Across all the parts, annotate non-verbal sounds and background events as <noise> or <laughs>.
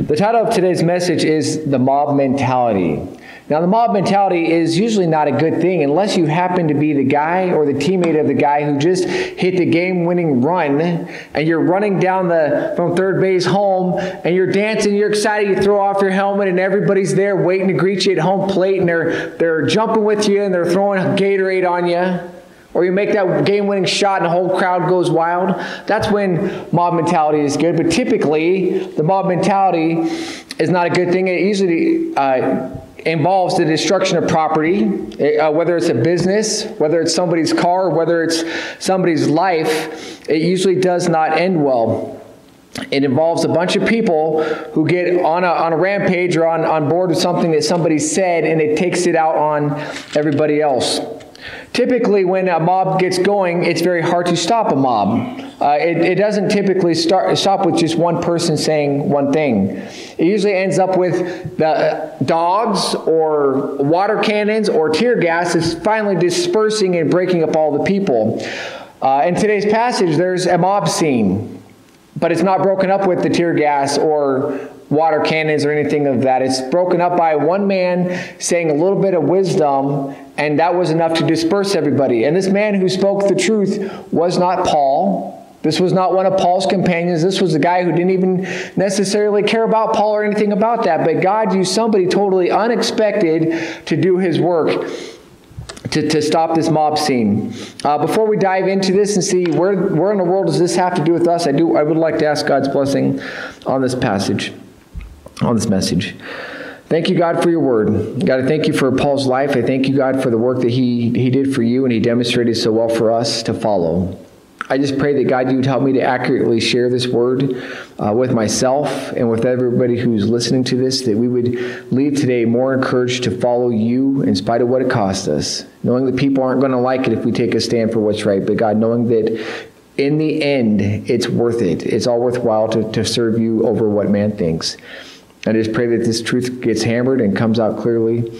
The title of today's message is The Mob Mentality. Now, the mob mentality is usually not a good thing unless you happen to be the guy or the teammate of the guy who just hit the game winning run and you're running down the from third base home and you're dancing, you're excited, you throw off your helmet and everybody's there waiting to greet you at home plate and they're they're jumping with you and they're throwing Gatorade on you. Or you make that game winning shot and the whole crowd goes wild. That's when mob mentality is good. But typically, the mob mentality is not a good thing. It usually uh, involves the destruction of property, uh, whether it's a business, whether it's somebody's car, whether it's somebody's life. It usually does not end well. It involves a bunch of people who get on a, on a rampage or on, on board with something that somebody said and it takes it out on everybody else. Typically, when a mob gets going, it's very hard to stop a mob. Uh, it, it, doesn't typically start, stop with just one person saying one thing. It usually ends up with the dogs or water cannons or tear gas is finally dispersing and breaking up all the people. Uh, in today's passage, there's a mob scene, but it's not broken up with the tear gas or water cannons or anything of that. It's broken up by one man saying a little bit of wisdom, and that was enough to disperse everybody. And this man who spoke the truth was not Paul. This was not one of Paul's companions. This was a guy who didn't even necessarily care about Paul or anything about that. But God used somebody totally unexpected to do his work. To, to stop this mob scene. Uh, before we dive into this and see where, where in the world does this have to do with us, I do I would like to ask God's blessing on this passage on this message. Thank you, God, for your word. God, I thank you for Paul's life. I thank you, God, for the work that he, he did for you and he demonstrated so well for us to follow. I just pray that, God, you would help me to accurately share this word uh, with myself and with everybody who's listening to this, that we would leave today more encouraged to follow you in spite of what it cost us, knowing that people aren't going to like it if we take a stand for what's right, but God, knowing that in the end, it's worth it. It's all worthwhile to, to serve you over what man thinks. I just pray that this truth gets hammered and comes out clearly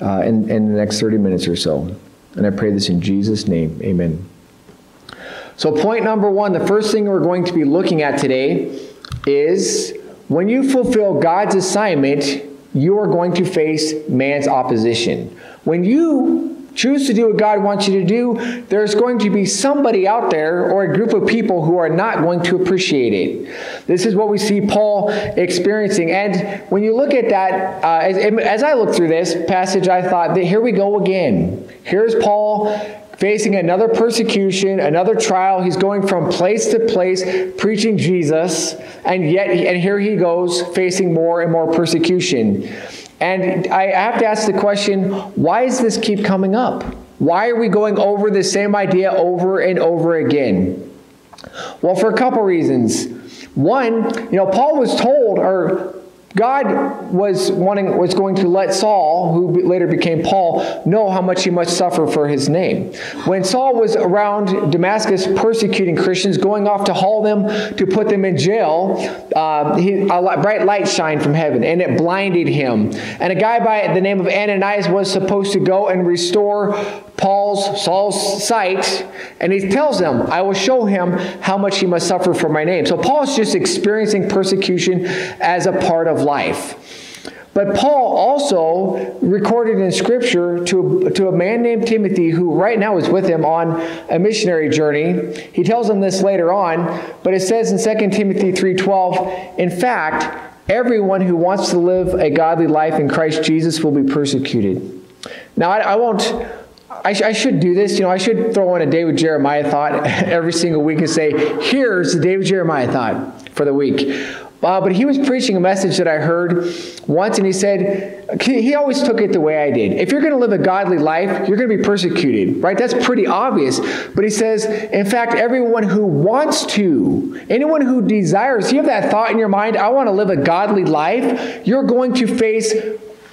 uh, in, in the next 30 minutes or so. And I pray this in Jesus' name. Amen. So, point number one the first thing we're going to be looking at today is when you fulfill God's assignment, you are going to face man's opposition. When you choose to do what God wants you to do, there's going to be somebody out there or a group of people who are not going to appreciate it. This is what we see Paul experiencing. And when you look at that, uh, as, as I look through this passage, I thought that here we go again. Here's Paul facing another persecution, another trial. He's going from place to place preaching Jesus, and yet, and here he goes facing more and more persecution. And I have to ask the question why does this keep coming up? Why are we going over the same idea over and over again? Well, for a couple reasons. One, you know, Paul was told, or God was wanting was going to let Saul, who later became Paul, know how much he must suffer for his name. When Saul was around Damascus persecuting Christians, going off to haul them to put them in jail, uh, he, a bright light shined from heaven, and it blinded him. And a guy by the name of Ananias was supposed to go and restore Paul's Saul's sight, and he tells them, "I will show him how much he must suffer for my name." So Paul's just experiencing persecution as a part of life. But Paul also recorded in Scripture to, to a man named Timothy who right now is with him on a missionary journey. He tells him this later on, but it says in 2 Timothy 3.12, in fact, everyone who wants to live a godly life in Christ Jesus will be persecuted. Now, I, I won't... I, sh- I, should do this. You know, I should throw in a David Jeremiah thought <laughs> every single week and say, here's the David Jeremiah thought for the week. Uh, but he was preaching a message that I heard once, and he said, he always took it the way I did. If you're going to live a godly life, you're going to be persecuted, right? That's pretty obvious. But he says, in fact, everyone who wants to, anyone who desires, you have that thought in your mind, I want to live a godly life, you're going to face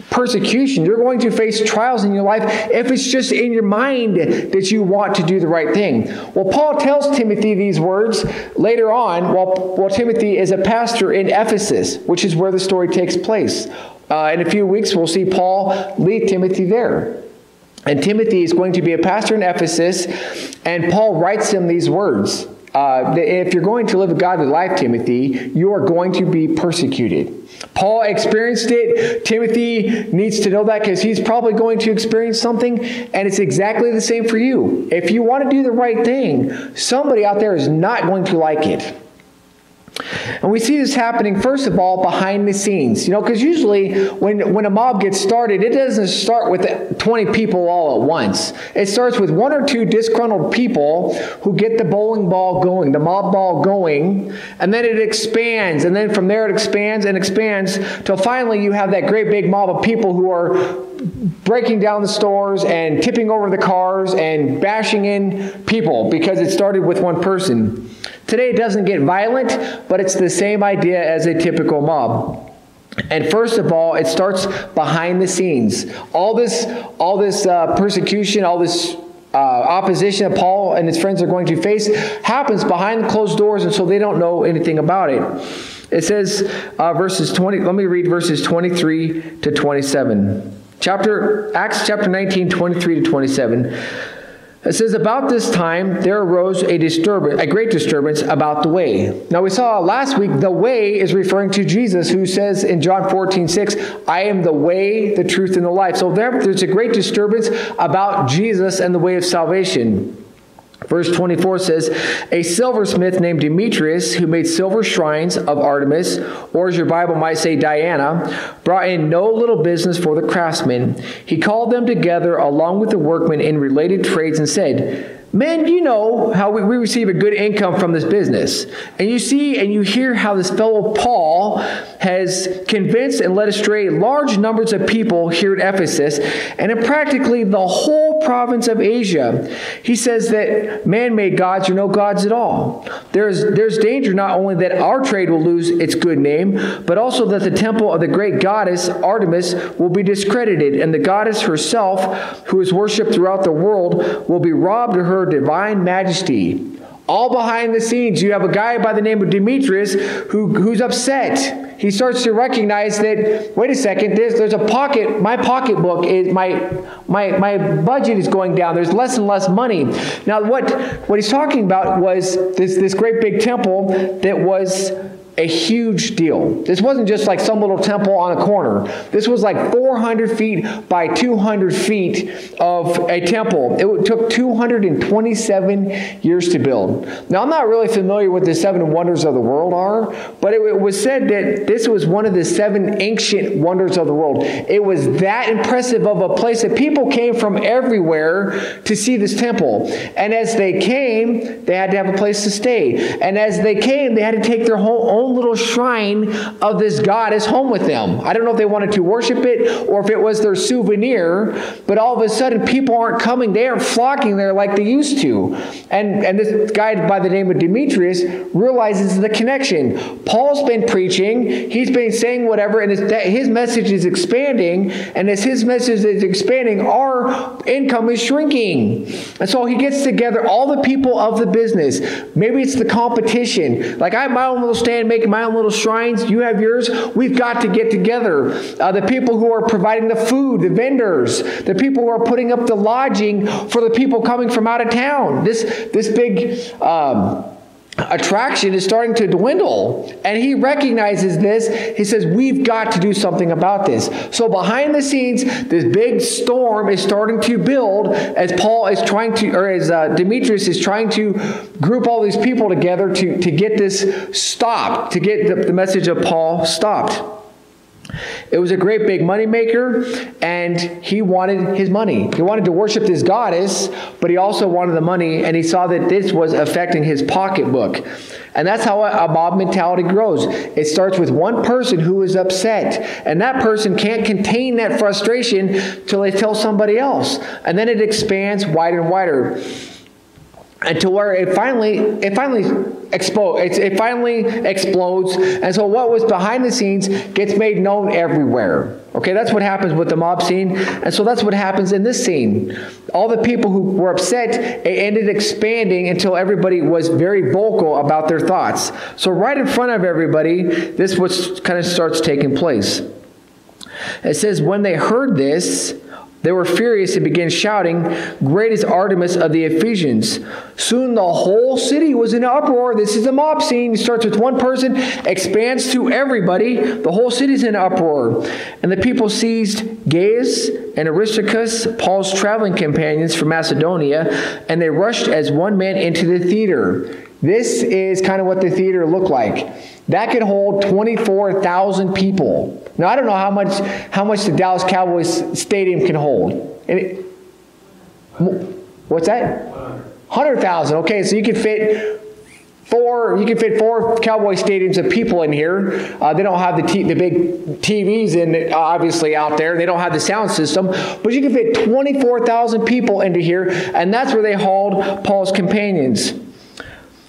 persecution. You're going to face trials in your life if it's just in your mind that you want to do the right thing. Well, Paul tells Timothy these words later on while, while Timothy is a pastor in Ephesus, which is where the story takes place. Uh, in a few weeks, we'll see Paul lead Timothy there. And Timothy is going to be a pastor in Ephesus, and Paul writes him these words. Uh, if you're going to live a godly life, Timothy, you are going to be persecuted. Paul experienced it. Timothy needs to know that because he's probably going to experience something, and it's exactly the same for you. If you want to do the right thing, somebody out there is not going to like it. And we see this happening, first of all, behind the scenes. You know, because usually when, when a mob gets started, it doesn't start with 20 people all at once. It starts with one or two disgruntled people who get the bowling ball going, the mob ball going, and then it expands. And then from there it expands and expands till finally you have that great big mob of people who are breaking down the stores and tipping over the cars and bashing in people because it started with one person. Today it doesn't get violent, but it's the same idea as a typical mob. And first of all, it starts behind the scenes. All this, all this uh, persecution, all this uh, opposition that Paul and his friends are going to face happens behind closed doors, and so they don't know anything about it. It says, uh, verses 20, let me read verses 23 to 27. Chapter, Acts chapter 19, 23 to 27. It says, About this time there arose a disturbance, a great disturbance about the way. Now we saw last week the way is referring to Jesus, who says in John 14, 6, I am the way, the truth, and the life. So there, there's a great disturbance about Jesus and the way of salvation. Verse 24 says, A silversmith named Demetrius, who made silver shrines of Artemis, or as your Bible might say, Diana, brought in no little business for the craftsmen. He called them together along with the workmen in related trades and said, Men, you know how we, we receive a good income from this business. And you see and you hear how this fellow Paul has convinced and led astray large numbers of people here at Ephesus and in practically the whole province of Asia. He says that man made gods are no gods at all. There's, there's danger not only that our trade will lose its good name, but also that the temple of the great goddess Artemis will be discredited, and the goddess herself, who is worshipped throughout the world, will be robbed of her her divine majesty. All behind the scenes, you have a guy by the name of Demetrius who, who's upset. He starts to recognize that, wait a second, there's, there's a pocket, my pocketbook is, my, my, my budget is going down. There's less and less money. Now, what, what he's talking about was this, this great big temple that was a huge deal. This wasn't just like some little temple on a corner. This was like 400 feet by 200 feet of a temple. It took 227 years to build. Now, I'm not really familiar with the seven wonders of the world are, but it, was said that this was one of the seven ancient wonders of the world. It was that impressive of a place that people came from everywhere to see this temple. And as they came, they had to have a place to stay. And as they came, they had to take their whole own little shrine of this god goddess home with them. I don't know if they wanted to worship it or if it was their souvenir, but all of a sudden people aren't coming. They aren't flocking there like they used to. And, and this guy by the name of Demetrius realizes the connection. Paul's been preaching, he's been saying whatever, and his message is expanding. And as his message is expanding, our income is shrinking. And so he gets together all the people of the business. Maybe it's the competition. Like I my own little stand my own little shrines. You have yours. We've got to get together. Uh, the people who are providing the food, the vendors, the people who are putting up the lodging for the people coming from out of town. This, this big. Um, attraction is starting to dwindle. And he recognizes this. He says, We've got to do something about this. So, behind the scenes, this big storm is starting to build as Paul is trying to, or as uh, Demetrius is trying to group all these people together to, to get this stopped, to get the, the message of Paul stopped. It was a great big moneymaker, and he wanted his money. He wanted to worship this goddess, but he also wanted the money, and he saw that this was affecting his pocketbook. And that's how a mob mentality grows. It starts with one person who is upset, and that person can't contain that frustration till they tell somebody else. And then it expands wider and wider until where it finally it finally explodes it finally explodes. And so what was behind the scenes gets made known everywhere. Okay that's what happens with the mob scene. And so that's what happens in this scene. All the people who were upset it ended expanding until everybody was very vocal about their thoughts. So right in front of everybody this was kind of starts taking place. It says when they heard this They were furious and began shouting, Great is Artemis of the Ephesians. Soon the whole city was in uproar. This is a mob scene. It starts with one person, expands to everybody. The whole city's in uproar. And the people seized Gaius and Aristarchus, Paul's traveling companions from Macedonia, and they rushed as one man into the theater. This is kind of what the theater looked like. That could hold 24,000 people. Now I don't know how much how much the Dallas Cowboys stadium can hold. It, what's that? 100,000. Okay, so you could fit four you can fit four cowboy stadiums of people in here uh, they don't have the, t- the big tvs in obviously out there they don't have the sound system but you can fit 24000 people into here and that's where they hauled paul's companions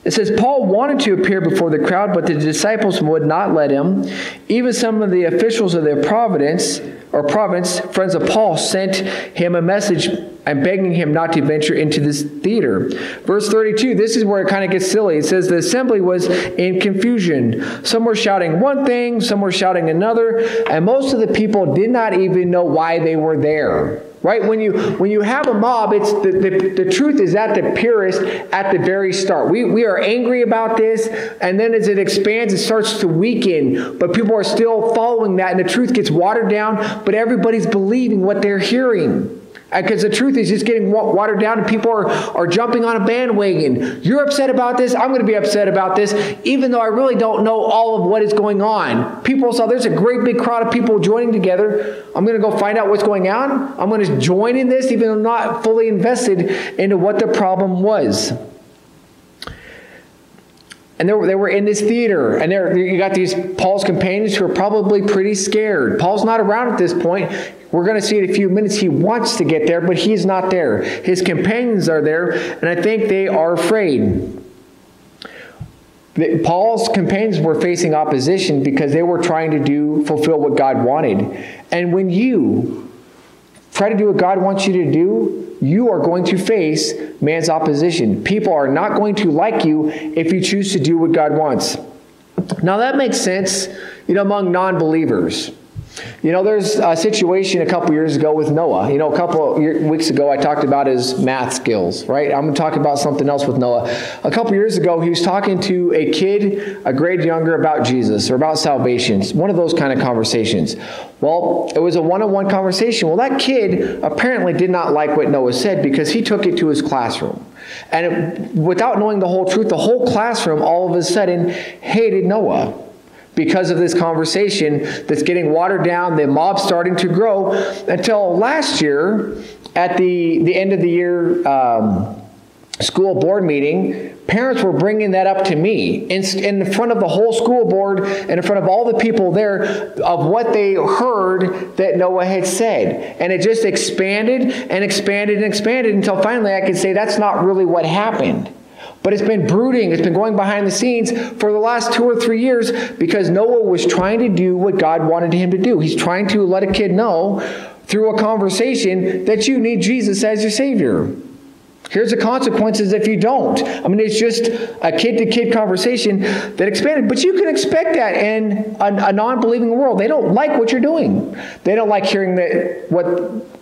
it says Paul wanted to appear before the crowd, but the disciples would not let him. Even some of the officials of their providence or province, friends of Paul, sent him a message and begging him not to venture into this theater. Verse 32, this is where it kind of gets silly. It says the assembly was in confusion. Some were shouting one thing, some were shouting another, and most of the people did not even know why they were there. Right? When you when you have a mob, it's the, the, the truth is at the purest at the very start. We we are angry about this, and then as it expands, it starts to weaken, but people are still following that, and the truth gets watered down, but everybody's believing what they're hearing. Because the truth is it's getting watered down and people are, are jumping on a bandwagon. You're upset about this. I'm going to be upset about this, even though I really don't know all of what is going on. People saw there's a great big crowd of people joining together. I'm going to go find out what's going on. I'm going to join in this, even though I'm not fully invested into what the problem was. And they were, they were in this theater, and there you got these Paul's companions who are probably pretty scared. Paul's not around at this point. We're going to see in a few minutes he wants to get there, but he's not there. His companions are there, and I think they are afraid. Paul's companions were facing opposition because they were trying to do fulfill what God wanted. And when you try to do what God wants you to do, you are going to face man's opposition. People are not going to like you if you choose to do what God wants. Now, that makes sense, you know, among non believers. You know, there's a situation a couple years ago with Noah. You know, a couple weeks ago I talked about his math skills, right? I'm going to talk about something else with Noah. A couple years ago, he was talking to a kid, a grade younger, about Jesus or about salvation. One of those kind of conversations. Well, it was a one on one conversation. Well, that kid apparently did not like what Noah said because he took it to his classroom. And it, without knowing the whole truth, the whole classroom all of a sudden hated Noah because of this conversation that's getting watered down, the mob starting to grow, until last year, at the, the end of the year um, school board meeting, parents were bringing that up to me in, in front of the whole school board and in front of all the people there of what they heard that Noah had said. And it just expanded and expanded and expanded until finally I could say that's not really what happened. But it's been brooding, it's been going behind the scenes for the last two or three years because Noah was trying to do what God wanted him to do. He's trying to let a kid know through a conversation that you need Jesus as your Savior. Here's the consequences if you don't. I mean, it's just a kid to kid conversation that expanded. But you can expect that in a, a non believing world. They don't like what you're doing, they don't like hearing that, what,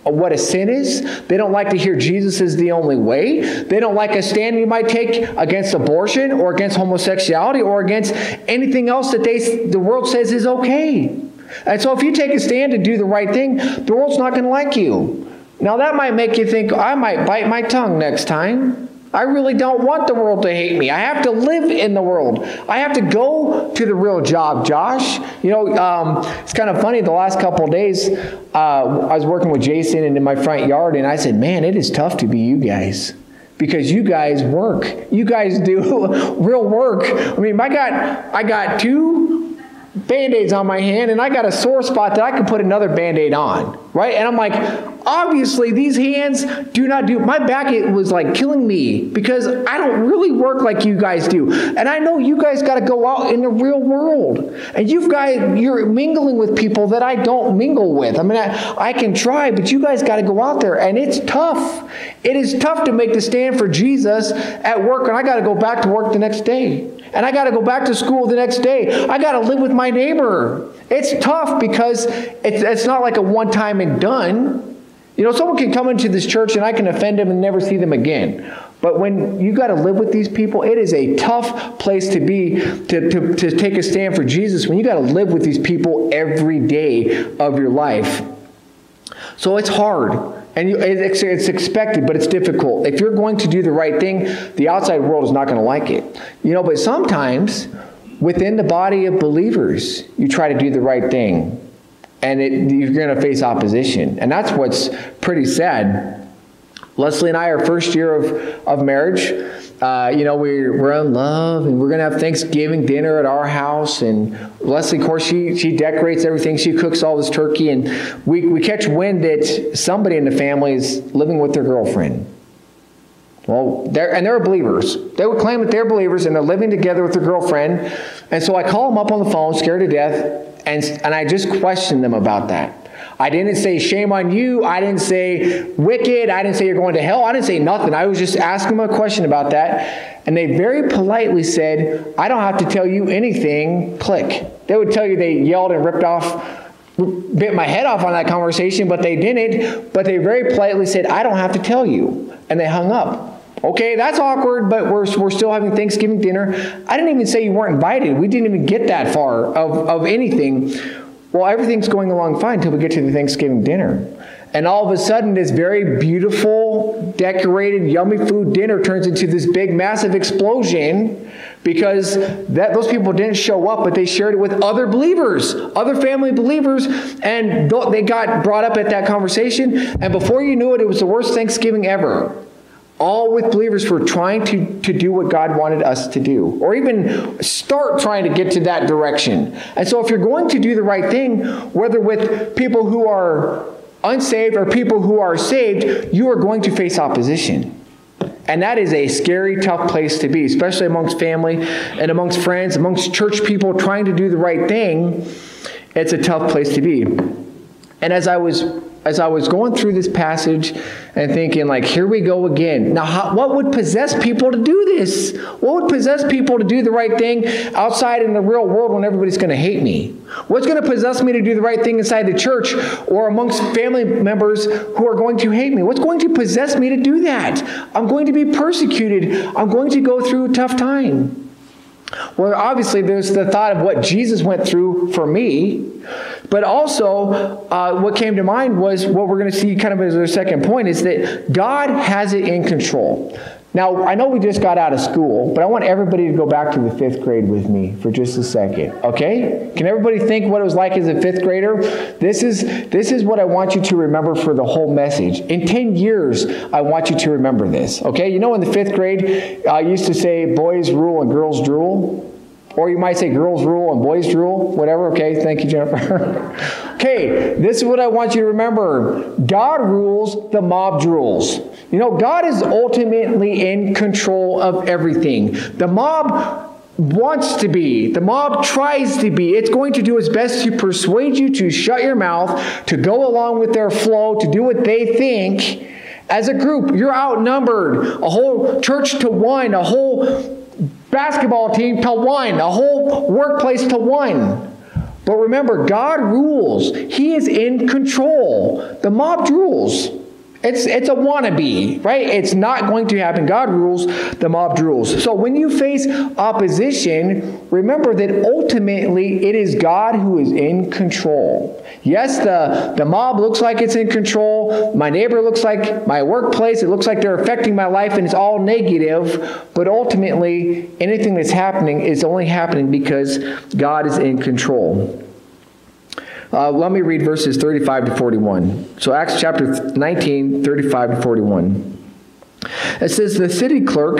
what a sin is. They don't like to hear Jesus is the only way. They don't like a stand you might take against abortion or against homosexuality or against anything else that they, the world says is okay. And so if you take a stand to do the right thing, the world's not going to like you. Now, that might make you think, I might bite my tongue next time. I really don't want the world to hate me. I have to live in the world. I have to go to the real job, Josh. You know, um, it's kind of funny. The last couple days, uh, I was working with Jason and in my front yard, and I said, Man, it is tough to be you guys because you guys work. You guys do <laughs> real work. I mean, I got I got two band-aids on my hand and I got a sore spot that I can put another band-aid on, right? And I'm like, obviously these hands do not do my back it was like killing me because i don't really work like you guys do. And i know you guys got to go out in the real world. And you've got you're mingling with people that i don't mingle with. I mean i, I can try but you guys got to go out there and it's tough. It is tough to make the stand for jesus at work and i got to go back to work the next day. And i got to go back to school the next day. I got to live with my neighbor it's tough because it's, it's not like a one time and done You know, someone can come into this church and I can offend them and never see them again. But when you got to live with these people, it is a tough place to be to, to, to take a stand for Jesus when you got to live with these people every day of your life. So it's hard. And you, it's, it's, expected, but it's difficult. If you're going to do the right thing, the outside world is not going to like it. You know, but sometimes within the body of believers, you try to do the right thing and it, you're going to face opposition. And that's what's pretty sad. Leslie and I, our first year of, of marriage, uh, you know, we're, we're in love and we're going to have Thanksgiving dinner at our house. And Leslie, of course, she, she decorates everything. She cooks all this turkey. And we, we catch wind that somebody in the family is living with their girlfriend. Well, they're, and they're believers. They would claim that they're believers and they're living together with their girlfriend. And so I call them up on the phone, scared to death, and, and I just question them about that. I didn't say shame on you. I didn't say wicked. I didn't say you're going to hell. I didn't say nothing. I was just asking them a question about that. And they very politely said, I don't have to tell you anything. Click. They would tell you they yelled and ripped off bit my head off on that conversation, but they didn't. But they very politely said, I don't have to tell you. And they hung up. Okay, that's awkward, but we're, we're still having Thanksgiving dinner. I didn't even say you weren't invited. We didn't even get that far of, of anything. Well, everything's going along fine until we get to the Thanksgiving dinner. And all of a sudden, this very beautiful, decorated, yummy food dinner turns into this big, massive explosion because that, those people didn't show up, but they shared it with other believers, other family believers, and they got brought up at that conversation. And before you knew it, it was the worst Thanksgiving ever all with believers for trying to, to do what God wanted us to do, or even start trying to get to that direction. And so, if you're going to do the right thing, whether with people who are unsaved or people who are saved, you are going to face opposition. And that is a scary, tough place to be, especially amongst family and amongst friends, amongst church people trying to do the right thing. It's a tough place to be. And as I was as I was going through this passage and thinking, like, here we go again. Now, how, what would possess people to do this? What would possess people to do the right thing outside in the real world when everybody's going to hate me? What's going to possess me to do the right thing inside the church or amongst family members who are going to hate me? What's going to possess me to do that? I'm going to be persecuted. I'm going to go through a tough time. Well, obviously, there's the thought of what Jesus went through for me, but also uh, what came to mind was what we're going to see kind of as our second point is that God has it in control. Now, I know we just got out of school, but I want everybody to go back to the fifth grade with me for just a second. Okay? Can everybody think what it was like as a fifth grader? This is, this is what I want you to remember for the whole message. In 10 years, I want you to remember this. Okay? You know, in the fifth grade, I used to say boys rule and girls drool. Or you might say girls rule and boys rule, whatever. Okay, thank you, Jennifer. <laughs> okay, this is what I want you to remember God rules, the mob rules. You know, God is ultimately in control of everything. The mob wants to be, the mob tries to be. It's going to do its best to persuade you to shut your mouth, to go along with their flow, to do what they think. As a group, you're outnumbered. A whole church to one, a whole basketball team to one, a whole workplace to one. But remember, God rules. He is in control. The mob rules. It's, it's a wannabe, right? It's not going to happen. God rules, the mob rules. So when you face opposition, remember that ultimately it is God who is in control. Yes, the, the mob looks like it's in control. My neighbor looks like my workplace. It looks like they're affecting my life and it's all negative. But ultimately, anything that's happening is only happening because God is in control. Uh, let me read verses 35 to 41. So, Acts chapter 19, 35 to 41. It says, The city clerk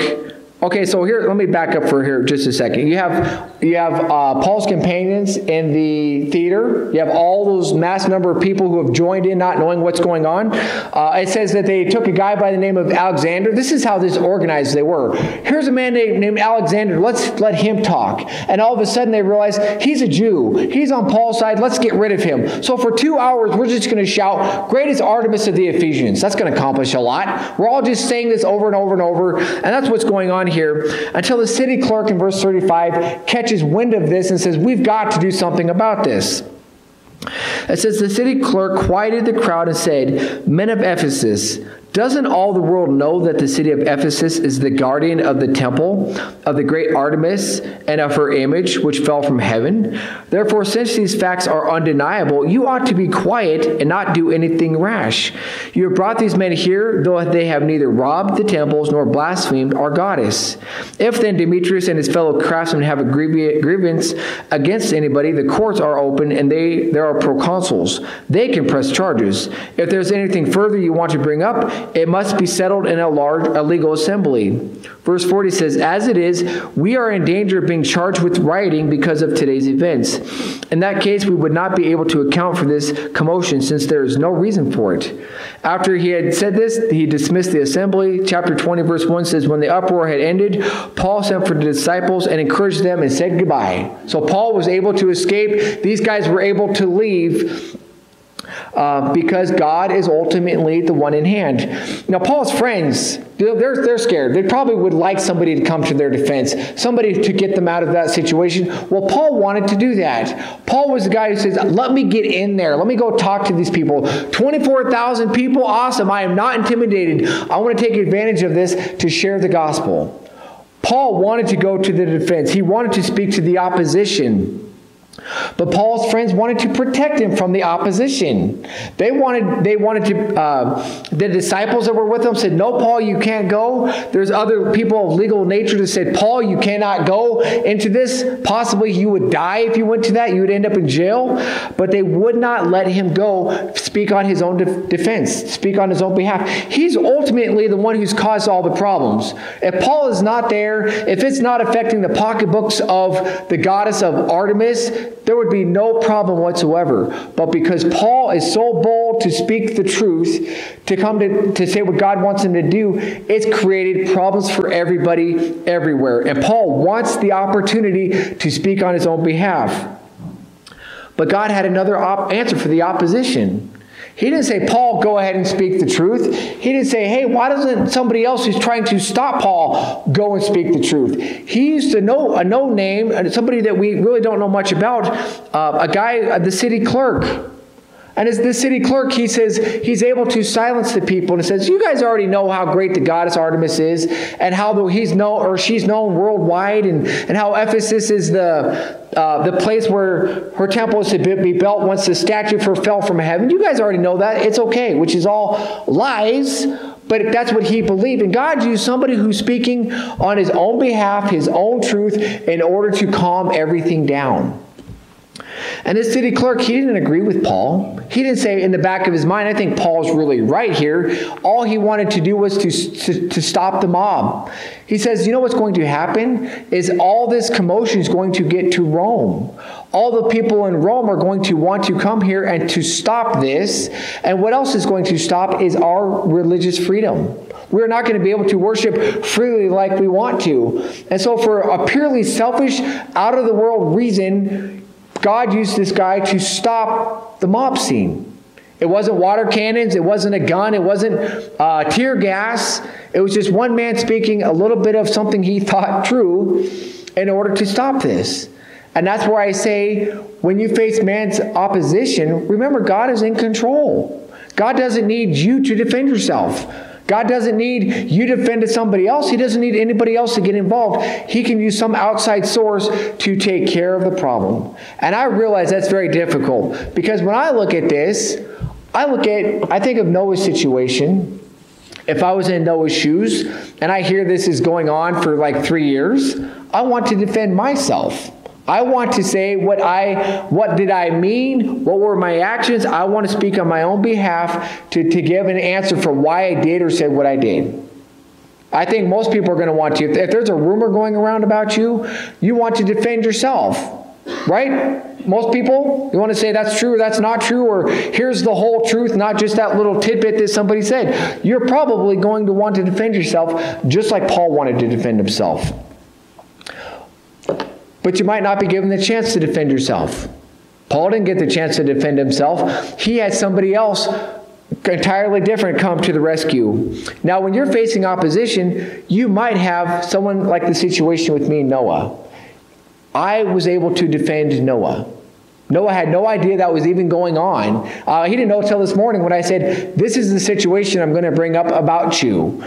Okay, so here, let me back up for here just a second. You have you have uh, Paul's companions in the theater. You have all those mass number of people who have joined in, not knowing what's going on. Uh, it says that they took a guy by the name of Alexander. This is how this organized they were. Here's a man named, Alexander. Let's let him talk. And all of a sudden they realize he's a Jew. He's on Paul's side. Let's get rid of him. So for two hours we're just going to shout, "Great is Artemis of the Ephesians." That's going to accomplish a lot. We're all just saying this over and over and over, and that's what's going on here until the city clerk in verse 35 catches wind of this and says, We've got to do something about this. It says the city clerk quieted the crowd and said, Men of Ephesus, doesn't all the world know that the city of Ephesus is the guardian of the temple of the great Artemis and of her image, which fell from heaven? Therefore, since these facts are undeniable, you ought to be quiet and not do anything rash. You have brought these men here, though they have neither robbed the temples nor blasphemed our goddess. If then Demetrius and his fellow craftsmen have a grievance against anybody, the courts are open and they there are proconsuls. They can press charges. If there's anything further you want to bring up, it must be settled in a large a legal assembly. Verse 40 says, As it is, we are in danger of being charged with rioting because of today's events. In that case, we would not be able to account for this commotion since there is no reason for it. After he had said this, he dismissed the assembly. Chapter 20, verse 1 says, When the uproar had ended, Paul sent for the disciples and encouraged them and said goodbye. So Paul was able to escape. These guys were able to leave uh, because God is ultimately the one in hand. Now, Paul's friends, they're, they're scared. They probably would like somebody to come to their defense, somebody to get them out of that situation. Well, Paul wanted to do that. Paul was the guy who says, Let me get in there. Let me go talk to these people. 24,000 people, awesome. I am not intimidated. I want to take advantage of this to share the gospel. Paul wanted to go to the defense, he wanted to speak to the opposition. But Paul's friends wanted to protect him from the opposition. They wanted, they wanted to, uh, the disciples that were with him said, No, Paul, you can't go. There's other people of legal nature that said, Paul, you cannot go into this. Possibly you would die if you went to that. You would end up in jail. But they would not let him go speak on his own de- defense, speak on his own behalf. He's ultimately the one who's caused all the problems. If Paul is not there, if it's not affecting the pocketbooks of the goddess of Artemis, there would be no problem whatsoever. But because Paul is so bold to speak the truth, to come to, to say what God wants him to do, it's created problems for everybody everywhere. And Paul wants the opportunity to speak on his own behalf. But God had another op- answer for the opposition. He didn't say, Paul, go ahead and speak the truth. He didn't say, hey, why doesn't somebody else who's trying to stop Paul go and speak the truth? He used to know a no name, somebody that we really don't know much about, uh, a guy, uh, the city clerk. And as the city clerk, he says he's able to silence the people and says, You guys already know how great the goddess Artemis is, and how he's known or she's known worldwide, and, and how Ephesus is the uh, the place where her temple is to be built once the statue of her fell from heaven. You guys already know that. It's okay, which is all lies, but that's what he believed. And God used somebody who's speaking on his own behalf, his own truth, in order to calm everything down. And this city clerk, he didn't agree with Paul. He didn't say in the back of his mind, I think Paul's really right here. All he wanted to do was to, to, to stop the mob. He says, you know what's going to happen? Is all this commotion is going to get to Rome. All the people in Rome are going to want to come here and to stop this. And what else is going to stop is our religious freedom. We're not going to be able to worship freely like we want to. And so, for a purely selfish, out of the world reason, God used this guy to stop the mob scene. It wasn't water cannons, it wasn't a gun, it wasn't uh, tear gas. It was just one man speaking a little bit of something he <laughs> thought true in order to stop this. And that's where I say when you face man's opposition, remember God is in control. God doesn't need you to defend yourself. God doesn't need you to defend to somebody else. He doesn't need anybody else to get involved. He can use some outside source to take care of the problem. And I realize that's very difficult because when I look at this, I look at, I think of Noah's situation. If I was in Noah's shoes and I hear this is going on for like three years, I want to defend myself. I want to say what I what did I mean? What were my actions? I want to speak on my own behalf to, to give an answer for why I did or said what I did. I think most people are going to want to. If, if there's a rumor going around about you, you want to defend yourself, right? Most people, you want to say that's true or that's not true, or here's the whole truth, not just that little tidbit that somebody said. You're probably going to want to defend yourself just like Paul wanted to defend himself. But you might not be given the chance to defend yourself. Paul didn't get the chance to defend himself. He had somebody else entirely different come to the rescue. Now, when you're facing opposition, you might have someone like the situation with me and Noah. I was able to defend Noah. Noah had no idea that was even going on. Uh, he didn't know until this morning when I said, This is the situation I'm going to bring up about you.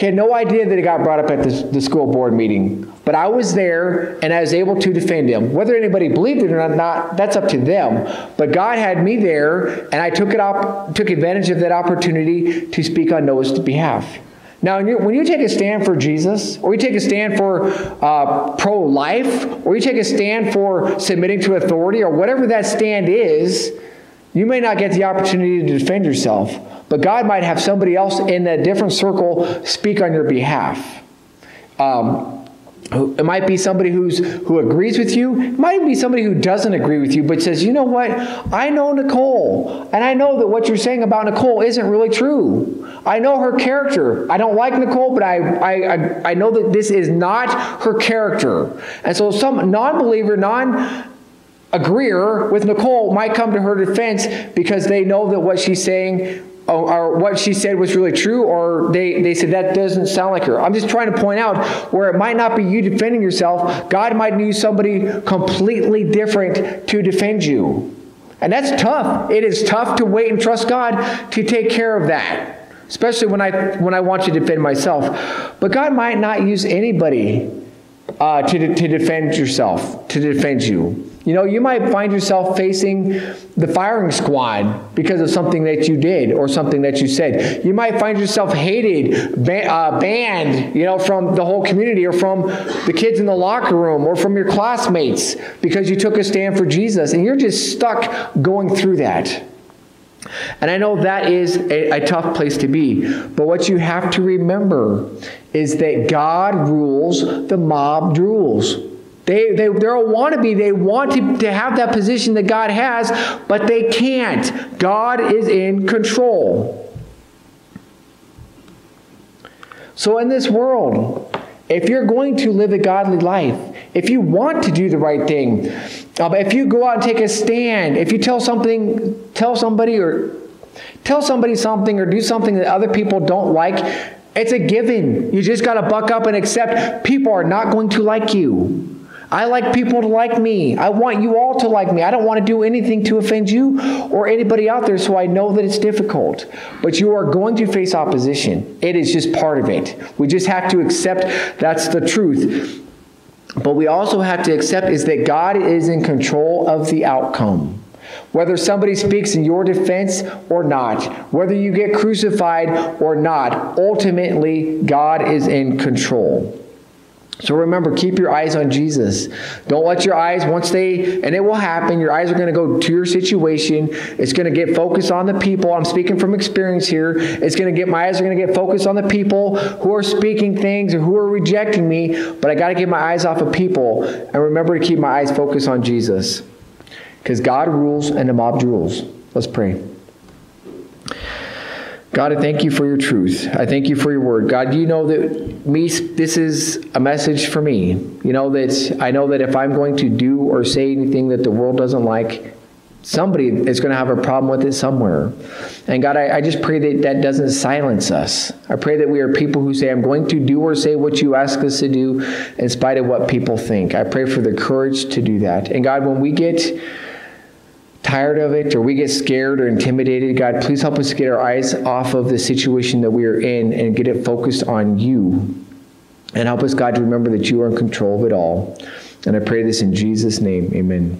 He had no idea that it got brought up at the, the, school board meeting. But I was there and I was able to defend him. Whether anybody believed it or not, that's up to them. But God had me there and I took, it op- took advantage of that opportunity to speak on Noah's behalf. Now, when you, when you take a stand for Jesus, or you take a stand for uh, pro life, or you take a stand for submitting to authority, or whatever that stand is, you may not get the opportunity to defend yourself, but God might have somebody else in a different circle speak on your behalf. Um, it might be somebody who's who agrees with you. It might be somebody who doesn't agree with you, but says, "You know what? I know Nicole, and I know that what you're saying about Nicole isn't really true. I know her character. I don't like Nicole, but I I I, know that this is not her character." And so, some non-believer, non agreeer with Nicole might come to her defense because they know that what she's saying or what she said was really true, or they, they said that doesn't sound like her. I'm just trying to point out where it might not be you defending yourself. God might use somebody completely different to defend you. And that's tough. It is tough to wait and trust God to take care of that. Especially when I when I want to defend myself. But God might not use anybody uh, to, to defend yourself, to defend you. You know, you might find yourself facing the firing squad because of something that you did or something that you said. You might find yourself hated, uh, banned, you know, from the whole community or from the kids in the locker room or from your classmates because you took a stand for Jesus and you're just stuck going through that. And I know that is a, a, tough place to be. But what you have to remember is that God rules, the mob rules. They, they, they're a wannabe. They want to, to have that position that God has, but they can't. God is in control. So, in this world, if you're going to live a godly life, if you want to do the right thing, uh, if you go out and take a stand, if you tell something, tell somebody or tell somebody something or do something that other people don't like, it's a given. You just got to buck up and accept people are not going to like you. I like people to like me. I want you all to like me. I don't want to do anything to offend you or anybody out there, so I know that it's difficult. But you are going to face opposition. It is just part of it. We just have to accept that's the truth. But we also have to accept is that God is in control of the outcome. Whether somebody speaks in your defense or not, whether you get crucified or not, ultimately, God is in control. So remember, keep your eyes on Jesus. Don't let your eyes, once they, and it will happen, your eyes are going to go to your situation. It's going to get focused on the people. I'm speaking from experience here. It's going to get, my eyes are going to get focused on the people who are speaking things or who are rejecting me, but I got to get my eyes off of people and remember to keep my eyes focused on Jesus. Because God rules and the mob rules. Let's pray. God, I thank you for your truth. I thank you for your word. God, you know that me this is a message for me. You know that I know that if I'm going to do or say anything that the world doesn't like, somebody is going to have a problem with it somewhere. And God, I, I just pray that that doesn't silence us. I pray that we are people who say, I'm going to do or say what you ask us to do in spite of what people think. I pray for the courage to do that. And God, when we get tired of it or we get scared or intimidated, God, please help us get our eyes off of the situation that we are in and get it focused on you. And help us, God, to remember that you are in control of it all. And I pray this in Jesus' name. Amen.